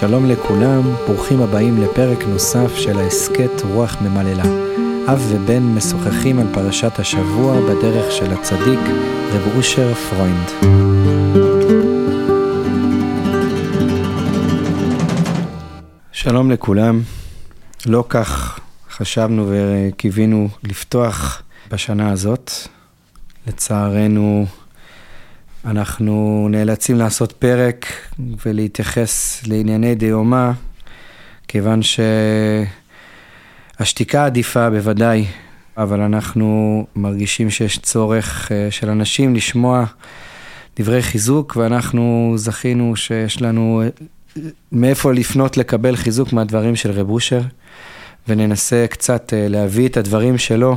שלום לכולם, ברוכים הבאים לפרק נוסף של ההסכת רוח ממללא. אב ובן משוחחים על פרשת השבוע בדרך של הצדיק, רב אשר פרוינד. שלום לכולם, לא כך חשבנו וקיווינו לפתוח בשנה הזאת. לצערנו, אנחנו נאלצים לעשות פרק ולהתייחס לענייני דיומא, כיוון שהשתיקה עדיפה בוודאי, אבל אנחנו מרגישים שיש צורך אה, של אנשים לשמוע דברי חיזוק, ואנחנו זכינו שיש לנו אה, מאיפה לפנות לקבל חיזוק מהדברים של רב אושר, וננסה קצת אה, להביא את הדברים שלו.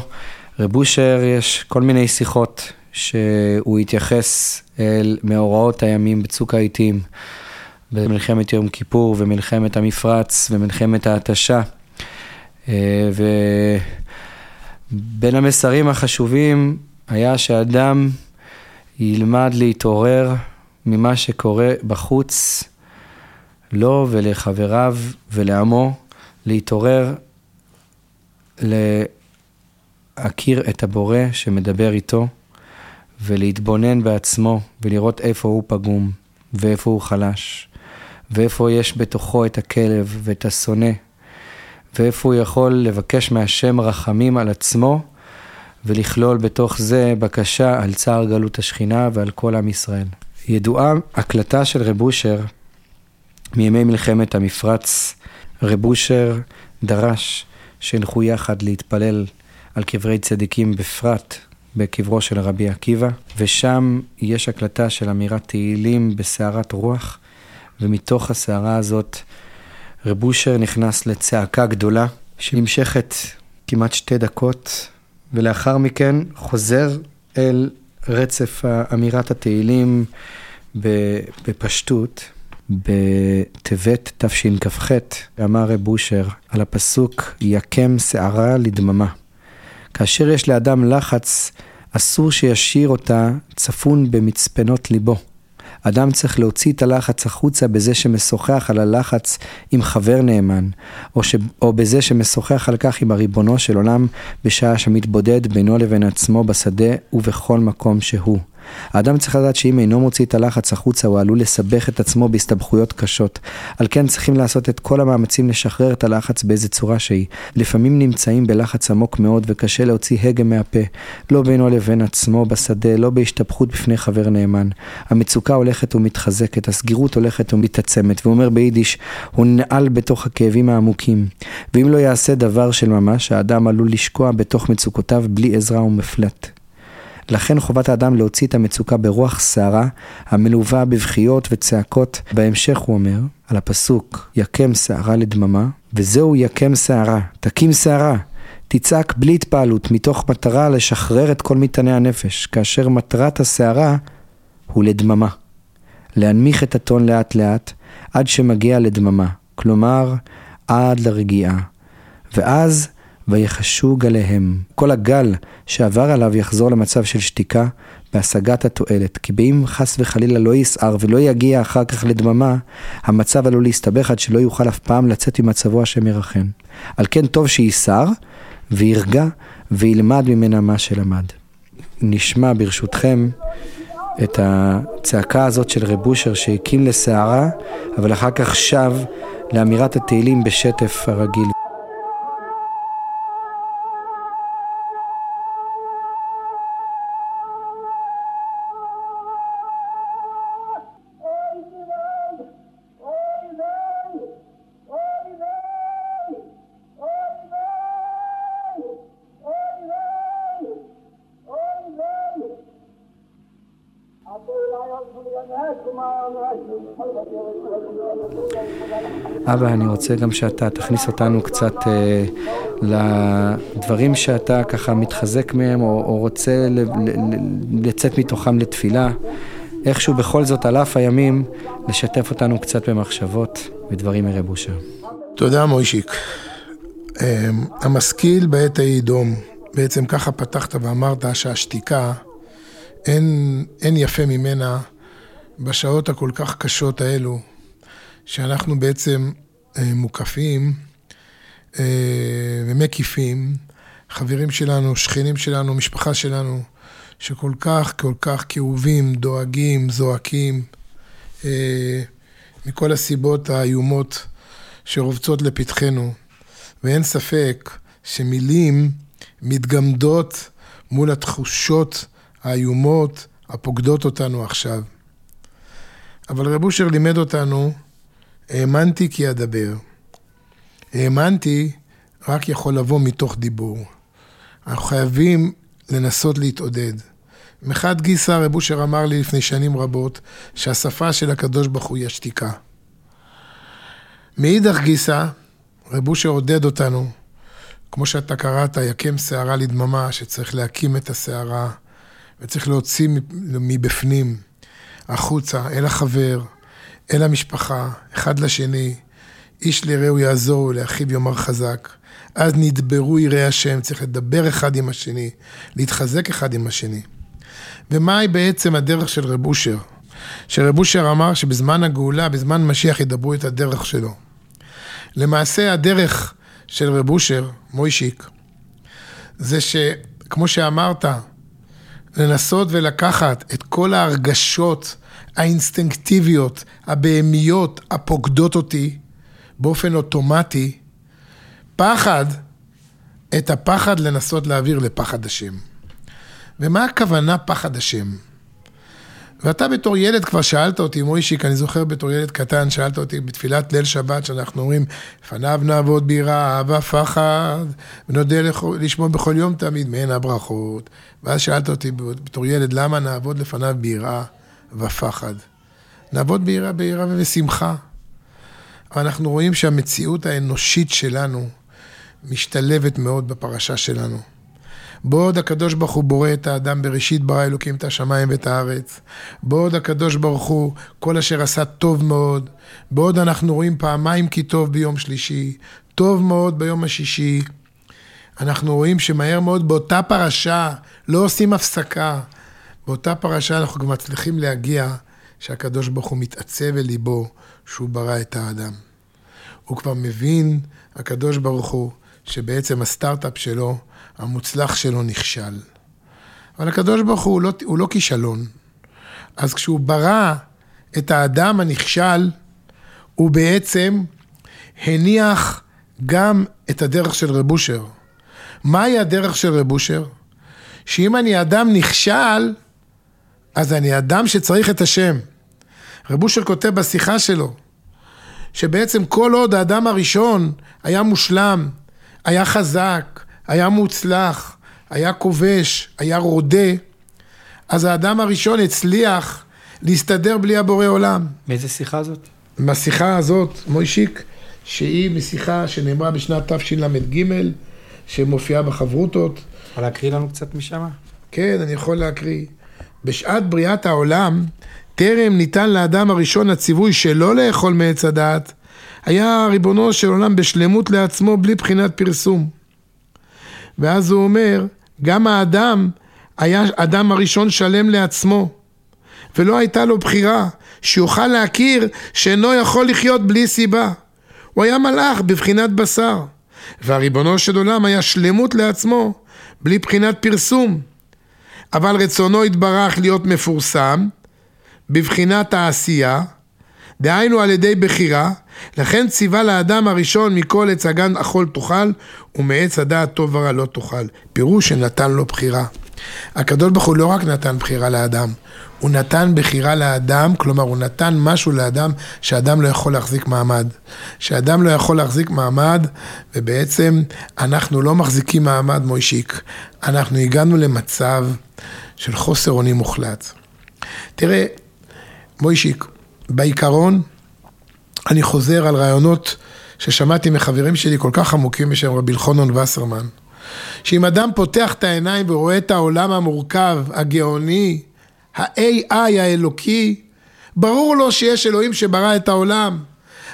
רב אושר, יש כל מיני שיחות שהוא התייחס אל מאורעות הימים בצוק העיתים, במלחמת יום כיפור ומלחמת המפרץ ומלחמת ההתשה. אה, ובין המסרים החשובים היה שאדם ילמד להתעורר ממה שקורה בחוץ, לו ולחבריו ולעמו, להתעורר, להכיר את הבורא שמדבר איתו. ולהתבונן בעצמו ולראות איפה הוא פגום ואיפה הוא חלש ואיפה יש בתוכו את הכלב ואת השונא ואיפה הוא יכול לבקש מהשם רחמים על עצמו ולכלול בתוך זה בקשה על צער גלות השכינה ועל כל עם ישראל. ידועה הקלטה של רב אושר מימי מלחמת המפרץ. רב אושר דרש שילכו יחד להתפלל על קברי צדיקים בפרט בקברו של רבי עקיבא, ושם יש הקלטה של אמירת תהילים בסערת רוח, ומתוך הסערה הזאת רב אושר נכנס לצעקה גדולה, שנמשכת כמעט שתי דקות, ולאחר מכן חוזר אל רצף אמירת התהילים בפשטות. בטבת תשכ"ח אמר רב אושר על הפסוק יקם שערה לדממה. כאשר יש לאדם לחץ, אסור שישאיר אותה צפון במצפנות ליבו. אדם צריך להוציא את הלחץ החוצה בזה שמשוחח על הלחץ עם חבר נאמן, או, ש... או בזה שמשוחח על כך עם הריבונו של עולם בשעה שמתבודד בינו לבין עצמו בשדה ובכל מקום שהוא. האדם צריך לדעת שאם אינו מוציא את הלחץ החוצה, הוא עלול לסבך את עצמו בהסתבכויות קשות. על כן צריכים לעשות את כל המאמצים לשחרר את הלחץ באיזה צורה שהיא. לפעמים נמצאים בלחץ עמוק מאוד וקשה להוציא הגה מהפה, לא בינו לבין עצמו בשדה, לא בהשתפכות בפני חבר נאמן. המצוקה הולכת ומתחזקת, הסגירות הולכת ומתעצמת, והוא אומר ביידיש, הוא נעל בתוך הכאבים העמוקים. ואם לא יעשה דבר של ממש, האדם עלול לשקוע בתוך מצוקותיו בלי עזרה ומפלט. לכן חובת האדם להוציא את המצוקה ברוח סערה, המלווה בבכיות וצעקות. בהמשך הוא אומר, על הפסוק, יקם סערה לדממה, וזהו יקם סערה, תקים סערה. תצעק בלי התפעלות, מתוך מטרה לשחרר את כל מטעני הנפש, כאשר מטרת הסערה הוא לדממה. להנמיך את הטון לאט לאט, עד שמגיע לדממה, כלומר, עד לרגיעה. ואז ויחשו גליהם. כל הגל שעבר עליו יחזור למצב של שתיקה בהשגת התועלת. כי באם חס וחלילה לא יסער ולא יגיע אחר כך לדממה, המצב עלול להסתבך עד שלא יוכל אף פעם לצאת ממצבו השם ירחם. על כן טוב שיסער וירגע וילמד ממנה מה שלמד. נשמע ברשותכם את הצעקה הזאת של רב אושר שהקים לסערה, אבל אחר כך שב לאמירת התהילים בשטף הרגיל. אבא, אני רוצה גם שאתה תכניס אותנו קצת אה, לדברים שאתה ככה מתחזק מהם, או, או רוצה ל, ל, לצאת מתוכם לתפילה. איכשהו בכל זאת, על אף הימים, לשתף אותנו קצת במחשבות ודברים מרב אושר. תודה, מוישיק. אה, המשכיל בעת ההיא דום, בעצם ככה פתחת ואמרת שהשתיקה, אין, אין יפה ממנה בשעות הכל כך קשות האלו, שאנחנו בעצם אה, מוקפים אה, ומקיפים חברים שלנו, שכנים שלנו, משפחה שלנו, שכל כך, כל כך כאובים, דואגים, זועקים, אה, מכל הסיבות האיומות שרובצות לפתחנו. ואין ספק שמילים מתגמדות מול התחושות האיומות הפוקדות אותנו עכשיו. אבל רב אושר לימד אותנו, האמנתי כי אדבר. האמנתי רק יכול לבוא מתוך דיבור. אנחנו חייבים לנסות להתעודד. מחד גיסא רב אושר אמר לי לפני שנים רבות שהשפה של הקדוש ברוך הוא היא השתיקה. מאידך גיסא, רב אושר עודד אותנו, כמו שאתה קראת, יקם שערה לדממה, שצריך להקים את השערה, וצריך להוציא מבפנים, החוצה, אל החבר, אל המשפחה, אחד לשני, איש לרעהו יעזור ולאחיו יאמר חזק. אז נדברו יראי השם, צריך לדבר אחד עם השני, להתחזק אחד עם השני. ומהי בעצם הדרך של רב אושר? שרב אושר אמר שבזמן הגאולה, בזמן משיח, ידברו את הדרך שלו. למעשה הדרך של רב אושר, מוישיק, זה שכמו שאמרת, לנסות ולקחת את כל ההרגשות האינסטינקטיביות, הבהמיות, הפוקדות אותי, באופן אוטומטי, פחד, את הפחד לנסות להעביר לפחד השם. ומה הכוונה פחד השם? ואתה בתור ילד כבר שאלת אותי, מוישיק, אני זוכר בתור ילד קטן, שאלת אותי בתפילת ליל שבת, שאנחנו אומרים, לפניו נעבוד ביראה, אהבה, פחד, ונודה לשמוע בכל יום תמיד, מהן הברכות. ואז שאלת אותי בתור ילד, למה נעבוד לפניו ביראה ופחד? נעבוד ביראה, ביראה ובשמחה. אבל אנחנו רואים שהמציאות האנושית שלנו משתלבת מאוד בפרשה שלנו. בעוד הקדוש ברוך הוא בורא את האדם בראשית ברא אלוקים את השמיים ואת הארץ. בעוד הקדוש ברוך הוא כל אשר עשה טוב מאוד. בעוד אנחנו רואים פעמיים כי טוב ביום שלישי, טוב מאוד ביום השישי. אנחנו רואים שמהר מאוד באותה פרשה לא עושים הפסקה. באותה פרשה אנחנו גם מצליחים להגיע שהקדוש ברוך הוא מתעצב אל ליבו שהוא ברא את האדם. הוא כבר מבין, הקדוש ברוך הוא, שבעצם הסטארט-אפ שלו המוצלח שלו נכשל. אבל הקדוש ברוך הוא, הוא לא, הוא לא כישלון. אז כשהוא ברא את האדם הנכשל, הוא בעצם הניח גם את הדרך של רב אושר. מהי הדרך של רב אושר? שאם אני אדם נכשל, אז אני אדם שצריך את השם. רב אושר כותב בשיחה שלו, שבעצם כל עוד האדם הראשון היה מושלם, היה חזק, היה מוצלח, היה כובש, היה רודה, אז האדם הראשון הצליח להסתדר בלי הבורא עולם. מאיזה שיחה זאת? מהשיחה הזאת, מוישיק, שהיא משיחה שנאמרה בשנת תשל"ג, שמופיעה בחברותות. יכול להקריא לנו קצת משם? כן, אני יכול להקריא. בשעת בריאת העולם, טרם ניתן לאדם הראשון הציווי שלא לאכול מעץ הדעת, היה ריבונו של עולם בשלמות לעצמו בלי בחינת פרסום. ואז הוא אומר, גם האדם היה אדם הראשון שלם לעצמו, ולא הייתה לו בחירה, שיוכל להכיר שאינו יכול לחיות בלי סיבה. הוא היה מלאך בבחינת בשר, והריבונו של עולם היה שלמות לעצמו, בלי בחינת פרסום. אבל רצונו התברך להיות מפורסם, בבחינת העשייה, דהיינו על ידי בחירה, לכן ציווה לאדם הראשון מכל עץ הגן אכול תאכל, ומעץ הדעת טוב ורע לא תאכל. פירוש שנתן לו בחירה. הקדוש ברוך הוא לא רק נתן בחירה לאדם, הוא נתן בחירה לאדם, כלומר הוא נתן משהו לאדם שאדם לא יכול להחזיק מעמד. שאדם לא יכול להחזיק מעמד, ובעצם אנחנו לא מחזיקים מעמד מוישיק. אנחנו הגענו למצב של חוסר אונים מוחלט. תראה, מוישיק, בעיקרון, אני חוזר על רעיונות ששמעתי מחברים שלי כל כך עמוקים בשם רבי אלחונון וסרמן, שאם אדם פותח את העיניים ורואה את העולם המורכב, הגאוני, ה-AI האלוקי, ברור לו שיש אלוהים שברא את העולם.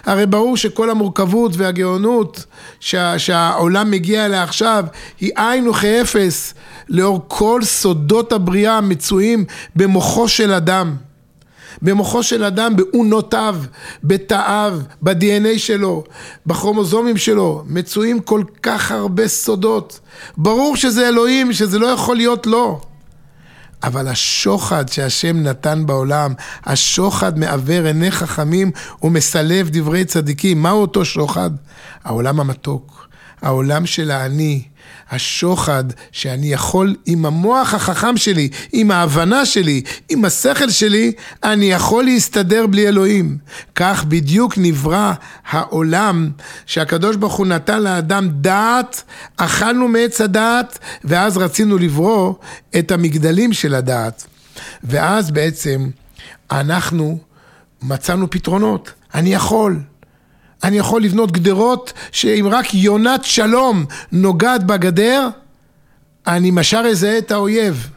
הרי ברור שכל המורכבות והגאונות שה, שהעולם מגיע אליה עכשיו היא עין וכאפס לאור כל סודות הבריאה המצויים במוחו של אדם. במוחו של אדם, באונותיו, בתאיו, ב-DNA שלו, בכרומוזומים שלו, מצויים כל כך הרבה סודות. ברור שזה אלוהים, שזה לא יכול להיות לא. אבל השוחד שהשם נתן בעולם, השוחד מעוור עיני חכמים ומסלב דברי צדיקים. מהו אותו שוחד? העולם המתוק, העולם של האני, השוחד שאני יכול עם המוח החכם שלי, עם ההבנה שלי, עם השכל שלי, אני יכול להסתדר בלי אלוהים. כך בדיוק נברא העולם שהקדוש ברוך הוא נתן לאדם דעת, אכלנו מעץ הדעת, ואז רצינו לברוא את המגדלים של הדעת. ואז בעצם אנחנו מצאנו פתרונות. אני יכול. אני יכול לבנות גדרות שאם רק יונת שלום נוגעת בגדר, אני משאר אזהה את האויב.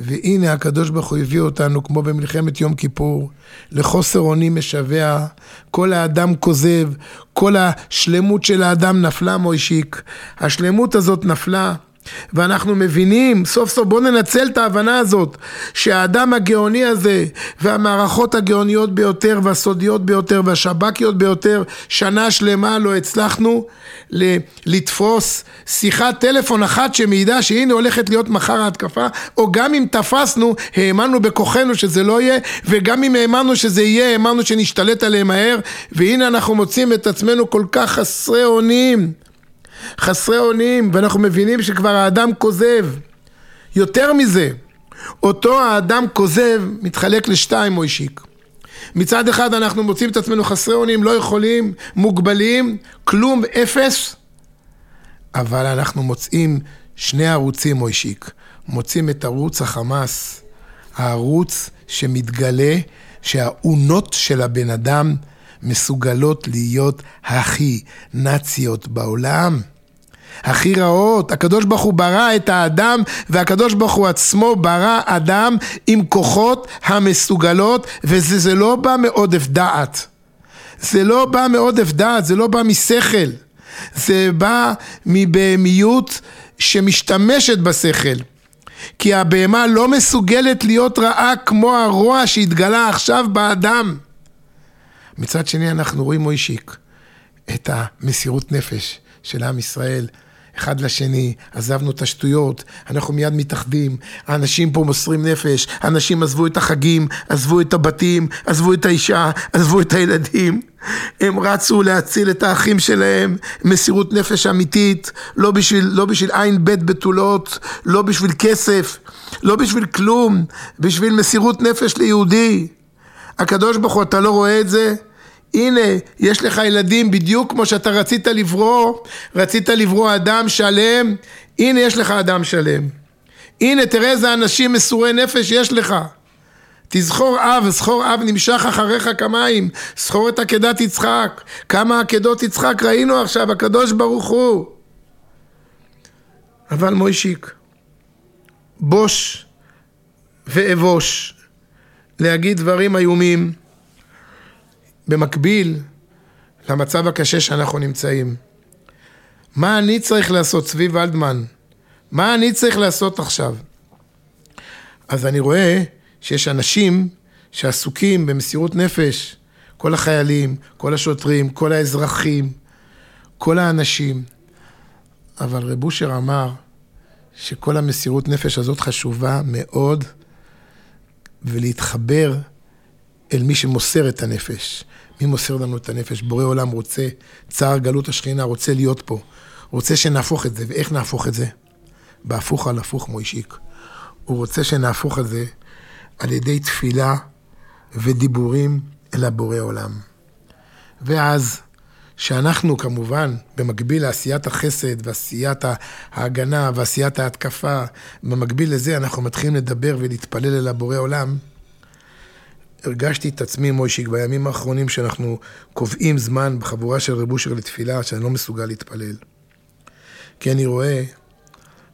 והנה הקדוש ברוך הוא הביא אותנו, כמו במלחמת יום כיפור, לחוסר אונים משווע, כל האדם כוזב, כל השלמות של האדם נפלה מוישיק. השלמות הזאת נפלה ואנחנו מבינים, סוף סוף בואו ננצל את ההבנה הזאת שהאדם הגאוני הזה והמערכות הגאוניות ביותר והסודיות ביותר והשב"כיות ביותר שנה שלמה לא הצלחנו לתפוס שיחת טלפון אחת שמעידה שהנה הולכת להיות מחר ההתקפה או גם אם תפסנו האמנו בכוחנו שזה לא יהיה וגם אם האמנו שזה יהיה האמנו שנשתלט עליהם מהר והנה אנחנו מוצאים את עצמנו כל כך חסרי אונים חסרי אונים, ואנחנו מבינים שכבר האדם כוזב. יותר מזה, אותו האדם כוזב מתחלק לשתיים מוישיק. מצד אחד אנחנו מוצאים את עצמנו חסרי אונים, לא יכולים, מוגבלים, כלום, אפס, אבל אנחנו מוצאים שני ערוצים מוישיק. מוצאים את ערוץ החמאס, הערוץ שמתגלה שהאונות של הבן אדם מסוגלות להיות הכי נאציות בעולם. הכי רעות. הקדוש ברוך הוא ברא את האדם והקדוש ברוך הוא עצמו ברא אדם עם כוחות המסוגלות וזה לא בא מעודף דעת. זה לא בא מעודף דעת, זה לא בא משכל. זה בא מבהמיות שמשתמשת בשכל. כי הבהמה לא מסוגלת להיות רעה כמו הרוע שהתגלה עכשיו באדם. מצד שני אנחנו רואים מוישיק, את המסירות נפש של עם ישראל אחד לשני, עזבנו את השטויות, אנחנו מיד מתאחדים, האנשים פה מוסרים נפש, האנשים עזבו את החגים, עזבו את הבתים, עזבו את האישה, עזבו את הילדים. הם רצו להציל את האחים שלהם, מסירות נפש אמיתית, לא בשביל, לא בשביל עין בית בתולות, לא בשביל כסף, לא בשביל כלום, בשביל מסירות נפש ליהודי. הקדוש ברוך הוא, אתה לא רואה את זה? הנה, יש לך ילדים בדיוק כמו שאתה רצית לברוא, רצית לברוא אדם שלם, הנה יש לך אדם שלם. הנה, תראה איזה אנשים מסורי נפש יש לך. תזכור אב, זכור אב נמשך אחריך כמים, זכור את עקדת יצחק. כמה עקדות יצחק ראינו עכשיו, הקדוש ברוך הוא. אבל מוישיק, בוש ואבוש, להגיד דברים איומים. במקביל למצב הקשה שאנחנו נמצאים. מה אני צריך לעשות, צבי ולדמן? מה אני צריך לעשות עכשיו? אז אני רואה שיש אנשים שעסוקים במסירות נפש, כל החיילים, כל השוטרים, כל האזרחים, כל האנשים. אבל רב אושר אמר שכל המסירות נפש הזאת חשובה מאוד, ולהתחבר אל מי שמוסר את הנפש. מי מוסר לנו את הנפש? בורא עולם רוצה, צער גלות השכינה, רוצה להיות פה. רוצה שנהפוך את זה, ואיך נהפוך את זה? בהפוך על הפוך מוישיק. הוא רוצה שנהפוך את זה על ידי תפילה ודיבורים אל הבורא עולם. ואז, שאנחנו כמובן, במקביל לעשיית החסד ועשיית ההגנה ועשיית ההתקפה, במקביל לזה אנחנו מתחילים לדבר ולהתפלל אל הבורא עולם. הרגשתי את עצמי, מוישיק, בימים האחרונים שאנחנו קובעים זמן בחבורה של רב אושר לתפילה, שאני לא מסוגל להתפלל. כי אני רואה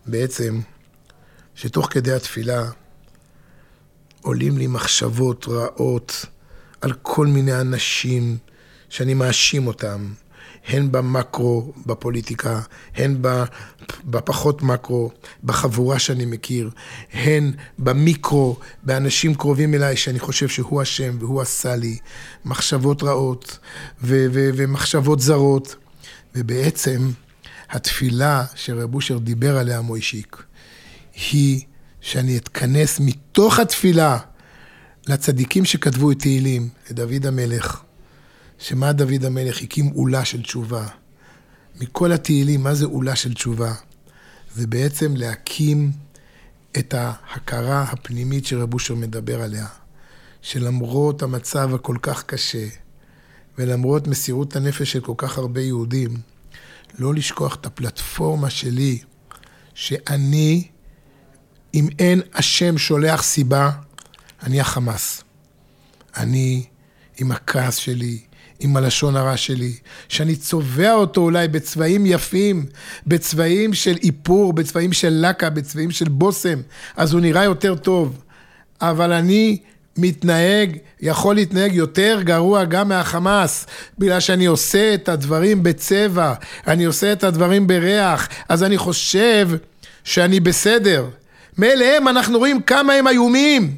בעצם שתוך כדי התפילה עולים לי מחשבות רעות על כל מיני אנשים שאני מאשים אותם. הן במקרו, בפוליטיקה, הן בפחות מקרו, בחבורה שאני מכיר, הן במיקרו, באנשים קרובים אליי שאני חושב שהוא אשם והוא עשה לי מחשבות רעות ו- ו- ומחשבות זרות. ובעצם התפילה שרב אושר דיבר עליה, מוישיק, היא שאני אתכנס מתוך התפילה לצדיקים שכתבו את תהילים, לדוד המלך, שמה דוד המלך הקים עולה של תשובה. מכל התהילים, מה זה עולה של תשובה? זה בעצם להקים את ההכרה הפנימית שרב אושר מדבר עליה, שלמרות המצב הכל כך קשה, ולמרות מסירות הנפש של כל כך הרבה יהודים, לא לשכוח את הפלטפורמה שלי, שאני, אם אין השם שולח סיבה, אני החמאס. אני עם הכעס שלי, עם הלשון הרע שלי, שאני צובע אותו אולי בצבעים יפים, בצבעים של איפור, בצבעים של לקה, בצבעים של בושם, אז הוא נראה יותר טוב. אבל אני מתנהג, יכול להתנהג יותר גרוע גם מהחמאס, בגלל שאני עושה את הדברים בצבע, אני עושה את הדברים בריח, אז אני חושב שאני בסדר. מאליהם אנחנו רואים כמה הם איומים.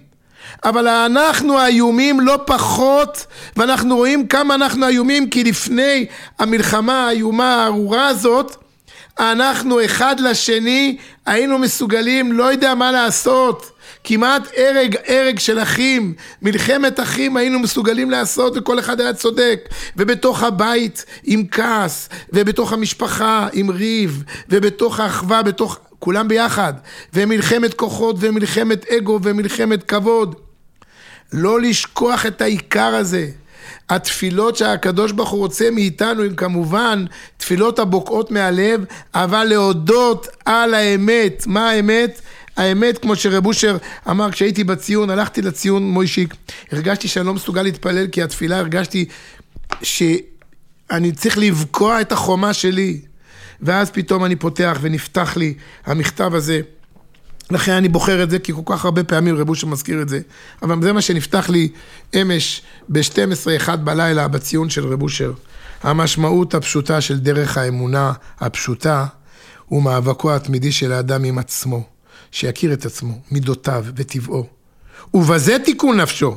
אבל אנחנו האיומים לא פחות, ואנחנו רואים כמה אנחנו איומים, כי לפני המלחמה האיומה הארורה הזאת, אנחנו אחד לשני היינו מסוגלים, לא יודע מה לעשות. כמעט הרג, הרג של אחים, מלחמת אחים היינו מסוגלים לעשות וכל אחד היה צודק. ובתוך הבית עם כעס, ובתוך המשפחה עם ריב, ובתוך האחווה, בתוך... כולם ביחד. ומלחמת כוחות, ומלחמת אגו, ומלחמת כבוד. לא לשכוח את העיקר הזה. התפילות שהקדוש ברוך הוא רוצה מאיתנו הן כמובן תפילות הבוקעות מהלב, אבל להודות על האמת. מה האמת? האמת, כמו שרב אושר אמר, כשהייתי בציון, הלכתי לציון מוישיק, הרגשתי שאני לא מסוגל להתפלל, כי התפילה הרגשתי שאני צריך לבקוע את החומה שלי. ואז פתאום אני פותח ונפתח לי המכתב הזה. לכן אני בוחר את זה, כי כל כך הרבה פעמים רב אושר מזכיר את זה. אבל זה מה שנפתח לי אמש ב-12-1 בלילה בציון של רב אושר. המשמעות הפשוטה של דרך האמונה הפשוטה הוא מאבקו התמידי של האדם עם עצמו. שיכיר את עצמו, מידותיו וטבעו. ובזה תיקון נפשו.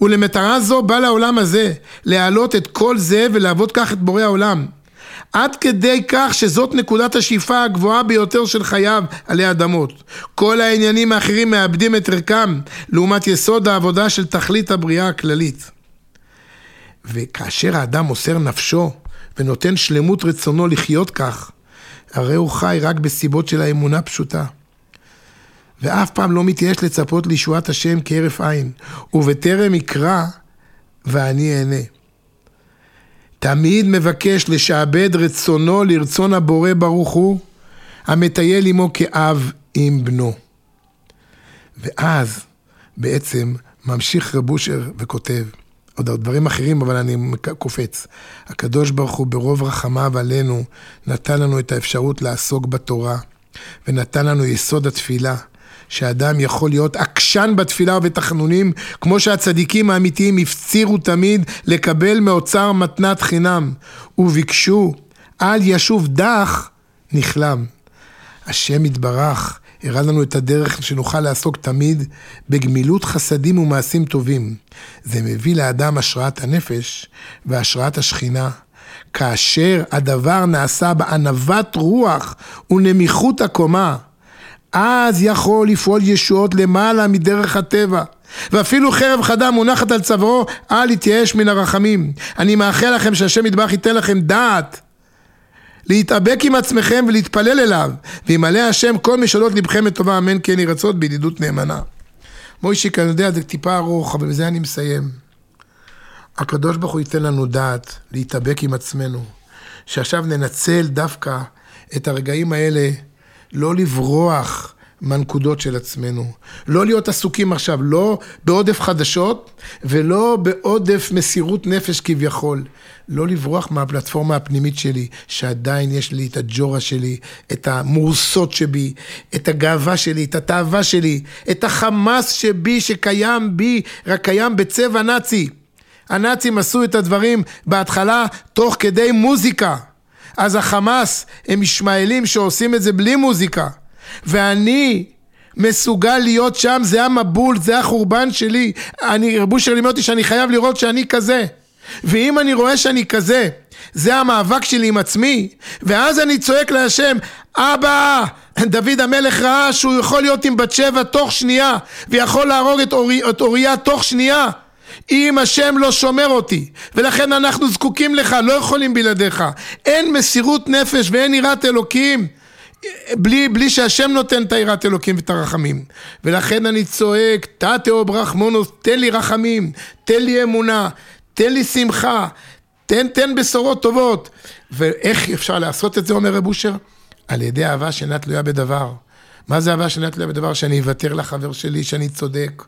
ולמטרה זו בא לעולם הזה, להעלות את כל זה ולעבוד כך את בורא העולם. עד כדי כך שזאת נקודת השאיפה הגבוהה ביותר של חייו עלי אדמות. כל העניינים האחרים מאבדים את ערכם לעומת יסוד העבודה של תכלית הבריאה הכללית. וכאשר האדם מוסר נפשו ונותן שלמות רצונו לחיות כך, הרי הוא חי רק בסיבות של האמונה פשוטה. ואף פעם לא מתייאש לצפות לישועת השם כהרף עין, ובטרם יקרא ואני אענה. תמיד מבקש לשעבד רצונו לרצון הבורא ברוך הוא, המטייל עמו כאב עם בנו. ואז בעצם ממשיך רב אושר וכותב, עוד דברים אחרים, אבל אני קופץ. הקדוש ברוך הוא ברוב רחמיו עלינו נתן לנו את האפשרות לעסוק בתורה, ונתן לנו יסוד התפילה. שאדם יכול להיות עקשן בתפילה ובתחנונים, כמו שהצדיקים האמיתיים הפצירו תמיד לקבל מאוצר מתנת חינם, וביקשו, אל ישוב דח, נכלם. השם יתברך, הראה לנו את הדרך שנוכל לעסוק תמיד בגמילות חסדים ומעשים טובים. זה מביא לאדם השראת הנפש והשראת השכינה. כאשר הדבר נעשה בענוות רוח ונמיכות הקומה, אז יכול לפעול ישועות למעלה מדרך הטבע. ואפילו חרב חדה מונחת על צווארו, אל יתייאש מן הרחמים. אני מאחל לכם שהשם ידבח ייתן לכם דעת להתאבק עם עצמכם ולהתפלל אליו, וימלא השם כל משאלות לבכם לטובה, אמן כן יהי רצות בידידות נאמנה. מוישיק, אני יודע, זה טיפה ארוך, אבל בזה אני מסיים. הקדוש ברוך הוא ייתן לנו דעת להתאבק עם עצמנו, שעכשיו ננצל דווקא את הרגעים האלה לא לברוח מהנקודות של עצמנו. לא להיות עסוקים עכשיו, לא בעודף חדשות ולא בעודף מסירות נפש כביכול. לא לברוח מהפלטפורמה הפנימית שלי, שעדיין יש לי את הג'ורה שלי, את המורסות שבי, את הגאווה שלי, את התאווה שלי, את החמאס שבי שקיים בי, רק קיים בצבע נאצי. הנאצים עשו את הדברים בהתחלה תוך כדי מוזיקה. אז החמאס הם ישמעאלים שעושים את זה בלי מוזיקה. ואני מסוגל להיות שם, זה המבול, זה החורבן שלי. אני, רבו אושר לימד אותי שאני חייב לראות שאני כזה. ואם אני רואה שאני כזה, זה המאבק שלי עם עצמי, ואז אני צועק להשם, אבא, דוד המלך ראה שהוא יכול להיות עם בת שבע תוך שנייה, ויכול להרוג את אוריה תוך שנייה. אם השם לא שומר אותי, ולכן אנחנו זקוקים לך, לא יכולים בלעדיך. אין מסירות נפש ואין יראת אלוקים. בלי, בלי שהשם נותן את היראת אלוקים ואת הרחמים. ולכן אני צועק, תתאו ברחמונוס, תן לי רחמים, תן לי אמונה, תן לי שמחה, תן, תן בשורות טובות. ואיך אפשר לעשות את זה, אומר רב אושר? על ידי אהבה שאינה תלויה בדבר. מה זה אהבה שאינה תלויה בדבר? שאני אוותר לחבר שלי שאני צודק,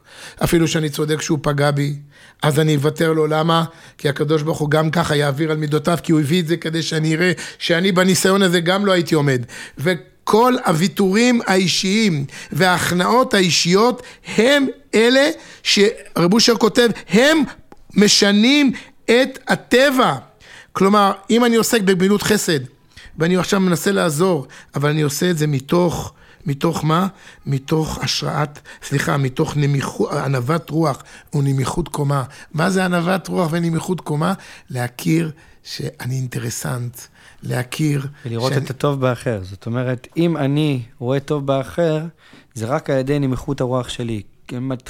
אפילו שאני צודק שהוא פגע בי, אז אני אוותר לו, למה? כי הקדוש ברוך הוא גם ככה יעביר על מידותיו, כי הוא הביא את זה כדי שאני אראה שאני בניסיון הזה גם לא הייתי עומד. וכל הוויתורים האישיים וההכנעות האישיות הם אלה שרב אושר כותב, הם משנים את הטבע. כלומר, אם אני עוסק בגמילות חסד, ואני עכשיו מנסה לעזור, אבל אני עושה את זה מתוך, מתוך מה? מתוך השראת, סליחה, מתוך נמיכות, ענוות רוח ונמיכות קומה. מה זה ענוות רוח ונמיכות קומה? להכיר שאני אינטרסנט, להכיר... ולראות שאני... את הטוב באחר. זאת אומרת, אם אני רואה טוב באחר, זה רק על ידי נמיכות הרוח שלי.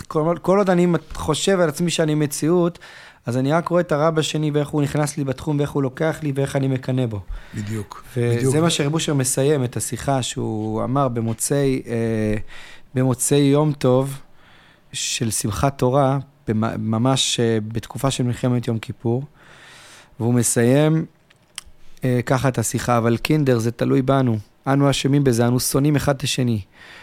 כל, כל עוד אני חושב על עצמי שאני מציאות, אז אני רק רואה את הרע בשני ואיך הוא נכנס לי בתחום ואיך הוא לוקח לי ואיך אני מקנא בו. בדיוק. וזה בדיוק. מה שרב אושר מסיים את השיחה שהוא אמר במוצאי, אה, במוצאי יום טוב של שמחת תורה, ממש אה, בתקופה של מלחמת יום כיפור, והוא מסיים אה, ככה את השיחה, אבל קינדר זה תלוי בנו. אנו אשמים בזה, אנו שונאים אחד את השני.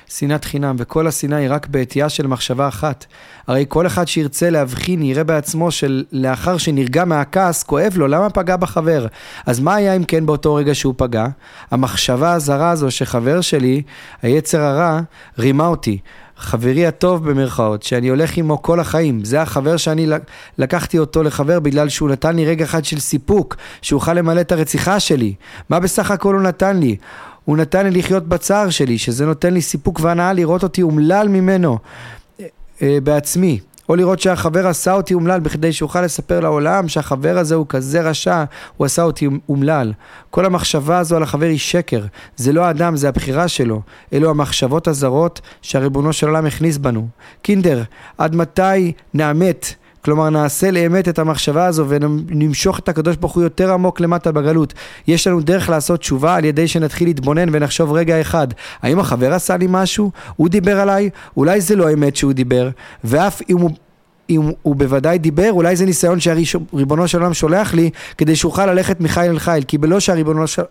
שנאת חינם, וכל השנאה היא רק בעטייה של מחשבה אחת. הרי כל אחד שירצה להבחין יראה בעצמו שלאחר שנרגע מהכעס, כואב לו, למה פגע בחבר? אז מה היה אם כן באותו רגע שהוא פגע? המחשבה הזרה הזו שחבר שלי, היצר הרע, רימה אותי. חברי הטוב במרכאות, שאני הולך עמו כל החיים, זה החבר שאני לקחתי אותו לחבר בגלל שהוא נתן לי רגע אחד של סיפוק, שאוכל למלא את הרציחה שלי. מה בסך הכל הוא נתן לי? הוא נתן לי לחיות בצער שלי, שזה נותן לי סיפוק והנאה לראות אותי אומלל ממנו אה, אה, בעצמי. או לראות שהחבר עשה אותי אומלל בכדי שאוכל לספר לעולם שהחבר הזה הוא כזה רשע, הוא עשה אותי אומלל. כל המחשבה הזו על החבר היא שקר. זה לא האדם, זה הבחירה שלו. אלו המחשבות הזרות שהריבונו של עולם הכניס בנו. קינדר, עד מתי נאמת כלומר נעשה לאמת את המחשבה הזו ונמשוך את הקדוש ברוך הוא יותר עמוק למטה בגלות. יש לנו דרך לעשות תשובה על ידי שנתחיל להתבונן ונחשוב רגע אחד, האם החבר עשה לי משהו? הוא דיבר עליי? אולי זה לא אמת שהוא דיבר, ואף אם הוא... אם הוא בוודאי דיבר, אולי זה ניסיון שהריבונו של עולם שולח לי כדי שאוכל ללכת מחיל אל חיל, כי בלא שהריבונו של...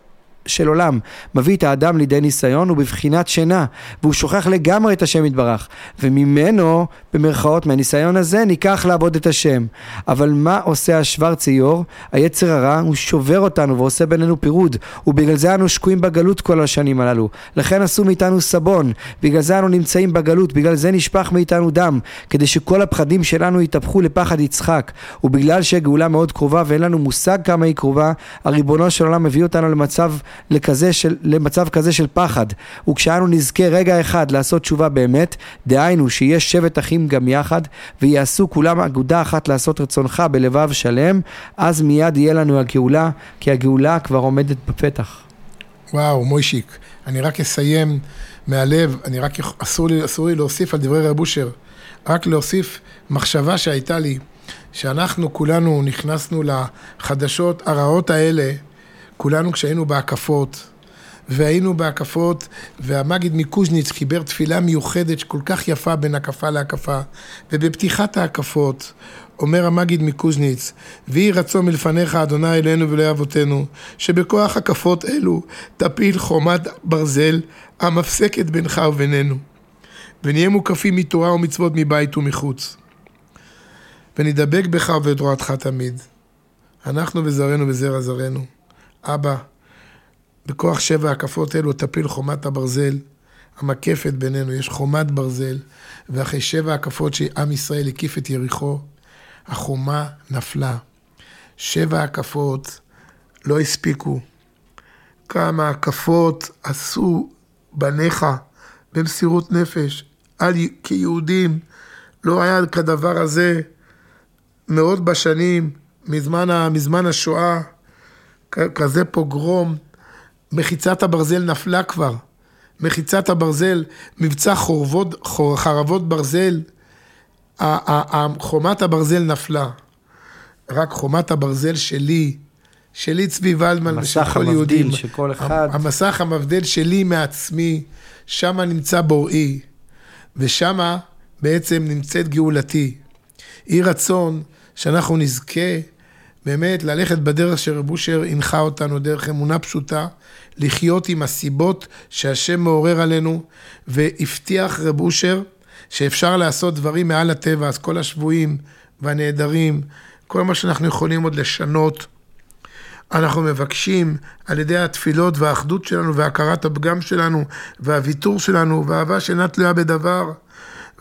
של עולם מביא את האדם לידי ניסיון הוא בבחינת שינה והוא שוכח לגמרי את השם יתברך. וממנו במרכאות מהניסיון הזה ניקח לעבוד את השם. אבל מה עושה השוורציור היצר הרע הוא שובר אותנו ועושה בינינו פירוד. ובגלל זה אנו שקועים בגלות כל השנים הללו. לכן עשו מאיתנו סבון. בגלל זה אנו נמצאים בגלות. בגלל זה נשפך מאיתנו דם. כדי שכל הפחדים שלנו יתהפכו לפחד יצחק. ובגלל שהגאולה מאוד קרובה ואין לנו מושג כמה היא קרובה הריבונו של עולם מביא אותנו למצב לכזה של, למצב כזה של פחד. וכשאנו נזכה רגע אחד לעשות תשובה באמת, דהיינו שיש שבט אחים גם יחד, ויעשו כולם אגודה אחת לעשות רצונך בלבב שלם, אז מיד יהיה לנו הגאולה, כי הגאולה כבר עומדת בפתח. וואו, מוישיק, אני רק אסיים מהלב, אני רק, אסור לי, אסור לי להוסיף על דברי רב אושר, רק להוסיף מחשבה שהייתה לי, שאנחנו כולנו נכנסנו לחדשות הרעות האלה, כולנו כשהיינו בהקפות, והיינו בהקפות, והמגיד מקוז'ניץ חיבר תפילה מיוחדת כל כך יפה בין הקפה להקפה, ובפתיחת ההקפות אומר המגיד מקוז'ניץ, ויהי רצון מלפניך, אדוני אלינו ולאבותינו, אבותינו, שבכוח הקפות אלו תפיל חומת ברזל המפסקת בינך ובינינו, ונהיה מוקפים מתורה ומצוות מבית ומחוץ. ונדבק בך ובתורתך תמיד. אנחנו וזרענו וזרע זרענו. אבא, בכוח שבע הקפות אלו תפיל חומת הברזל המקפת בינינו, יש חומת ברזל, ואחרי שבע הקפות שעם ישראל הקיף את יריחו, החומה נפלה. שבע הקפות לא הספיקו. כמה הקפות עשו בניך במסירות נפש, על, כיהודים. לא היה כדבר הזה מאות בשנים, מזמן, מזמן השואה, כזה פוגרום. מחיצת הברזל נפלה כבר. מחיצת הברזל, מבצע חורבות, חור, חרבות ברזל, חומת הברזל נפלה. רק חומת הברזל שלי, שלי צבי ולדמן ושל כל יהודים. המסך המבדיל שכל אחד... המסך המבדיל שלי מעצמי, שם נמצא בוראי, ושם בעצם נמצאת גאולתי. יהי רצון שאנחנו נזכה באמת ללכת בדרך שרב אושר הנחה אותנו, דרך אמונה פשוטה, לחיות עם הסיבות שהשם מעורר עלינו, והבטיח רב אושר שאפשר לעשות דברים מעל הטבע, אז כל השבויים והנעדרים, כל מה שאנחנו יכולים עוד לשנות, אנחנו מבקשים על ידי התפילות והאחדות שלנו והכרת הפגם שלנו והוויתור שלנו והאהבה שאינה תלויה בדבר.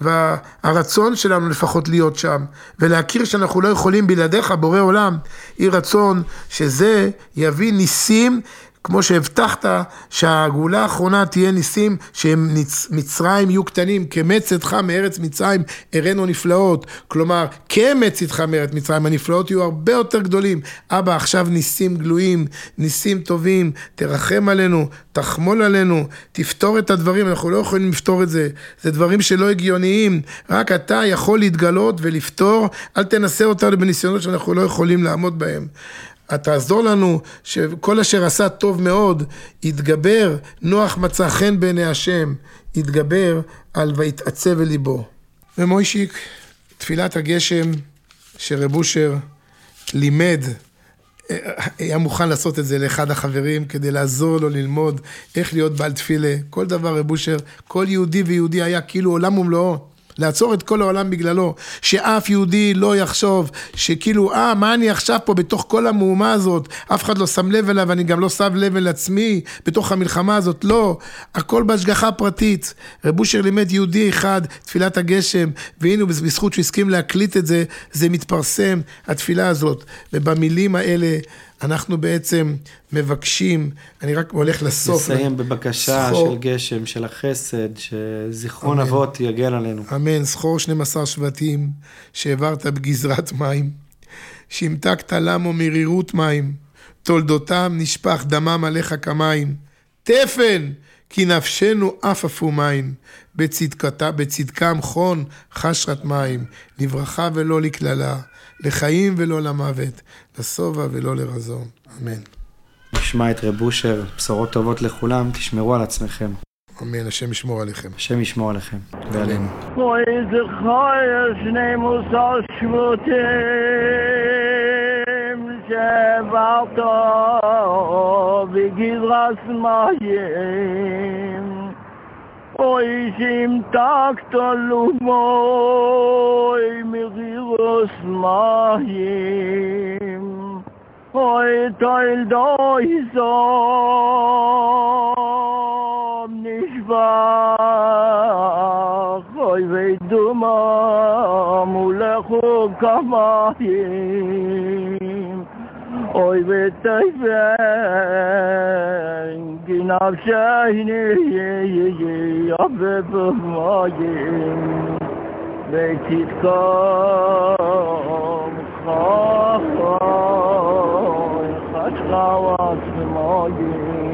והרצון שלנו לפחות להיות שם, ולהכיר שאנחנו לא יכולים בלעדיך, בורא עולם, יהי רצון שזה יביא ניסים כמו שהבטחת שהגאולה האחרונה תהיה ניסים שמצרים יהיו קטנים, כמצאתך מארץ מצרים הראינו נפלאות. כלומר, כמצאתך מארץ מצרים, הנפלאות יהיו הרבה יותר גדולים. אבא, עכשיו ניסים גלויים, ניסים טובים, תרחם עלינו, תחמול עלינו, תפתור את הדברים, אנחנו לא יכולים לפתור את זה. זה דברים שלא הגיוניים, רק אתה יכול להתגלות ולפתור, אל תנסה אותנו בניסיונות שאנחנו לא יכולים לעמוד בהם. תעזור לנו שכל אשר עשה טוב מאוד, יתגבר, נוח מצא חן בעיני השם, יתגבר על ויתעצב ליבו. ומוישיק, תפילת הגשם שרב אושר לימד, היה מוכן לעשות את זה לאחד החברים כדי לעזור לו ללמוד איך להיות בעל תפילה. כל דבר רב אושר, כל יהודי ויהודי היה כאילו עולם ומלואו. לעצור את כל העולם בגללו, שאף יהודי לא יחשוב שכאילו, אה, מה אני עכשיו פה בתוך כל המהומה הזאת, אף אחד לא שם לב אליו, אני גם לא שם לב אל עצמי בתוך המלחמה הזאת, לא, הכל בהשגחה פרטית. רב אושר לימד יהודי אחד, תפילת הגשם, והנה בזכות שהוא הסכים להקליט את זה, זה מתפרסם, התפילה הזאת. ובמילים האלה, אנחנו בעצם מבקשים, אני רק הולך לסוף. נסיים בבקשה סחור, של גשם, של החסד, שזיכרון אמן. אבות יגן עלינו. אמן, זכור 12 שבטים שהעברת בגזרת מים, שהמתקת למו מרירות מים, תולדותם נשפך דמם עליך כמים. תפן, כי נפשנו עפעפו מים, בצדקתה, בצדקם חון חשרת מים, לברכה ולא לקללה, לחיים ולא למוות, לשובע ולא לרזון. אמן. נשמע את רב אושר, בשורות טובות לכולם, תשמרו על עצמכם. אמן, השם ישמור עליכם. השם ישמור עליכם. ועלינו. אוי זכוי שני מוסר שבותים שבעת בגזרס מים אוי שימתקת לומוי מגירוס מים heute in Deutschland nicht wach. Oi, wei du ma, mule chub kamayim. Oi, wei teich ben, ginab shayni, ye, ye, ye, abbe b'mayim. Ve titkam, Oh, Allah, Allah,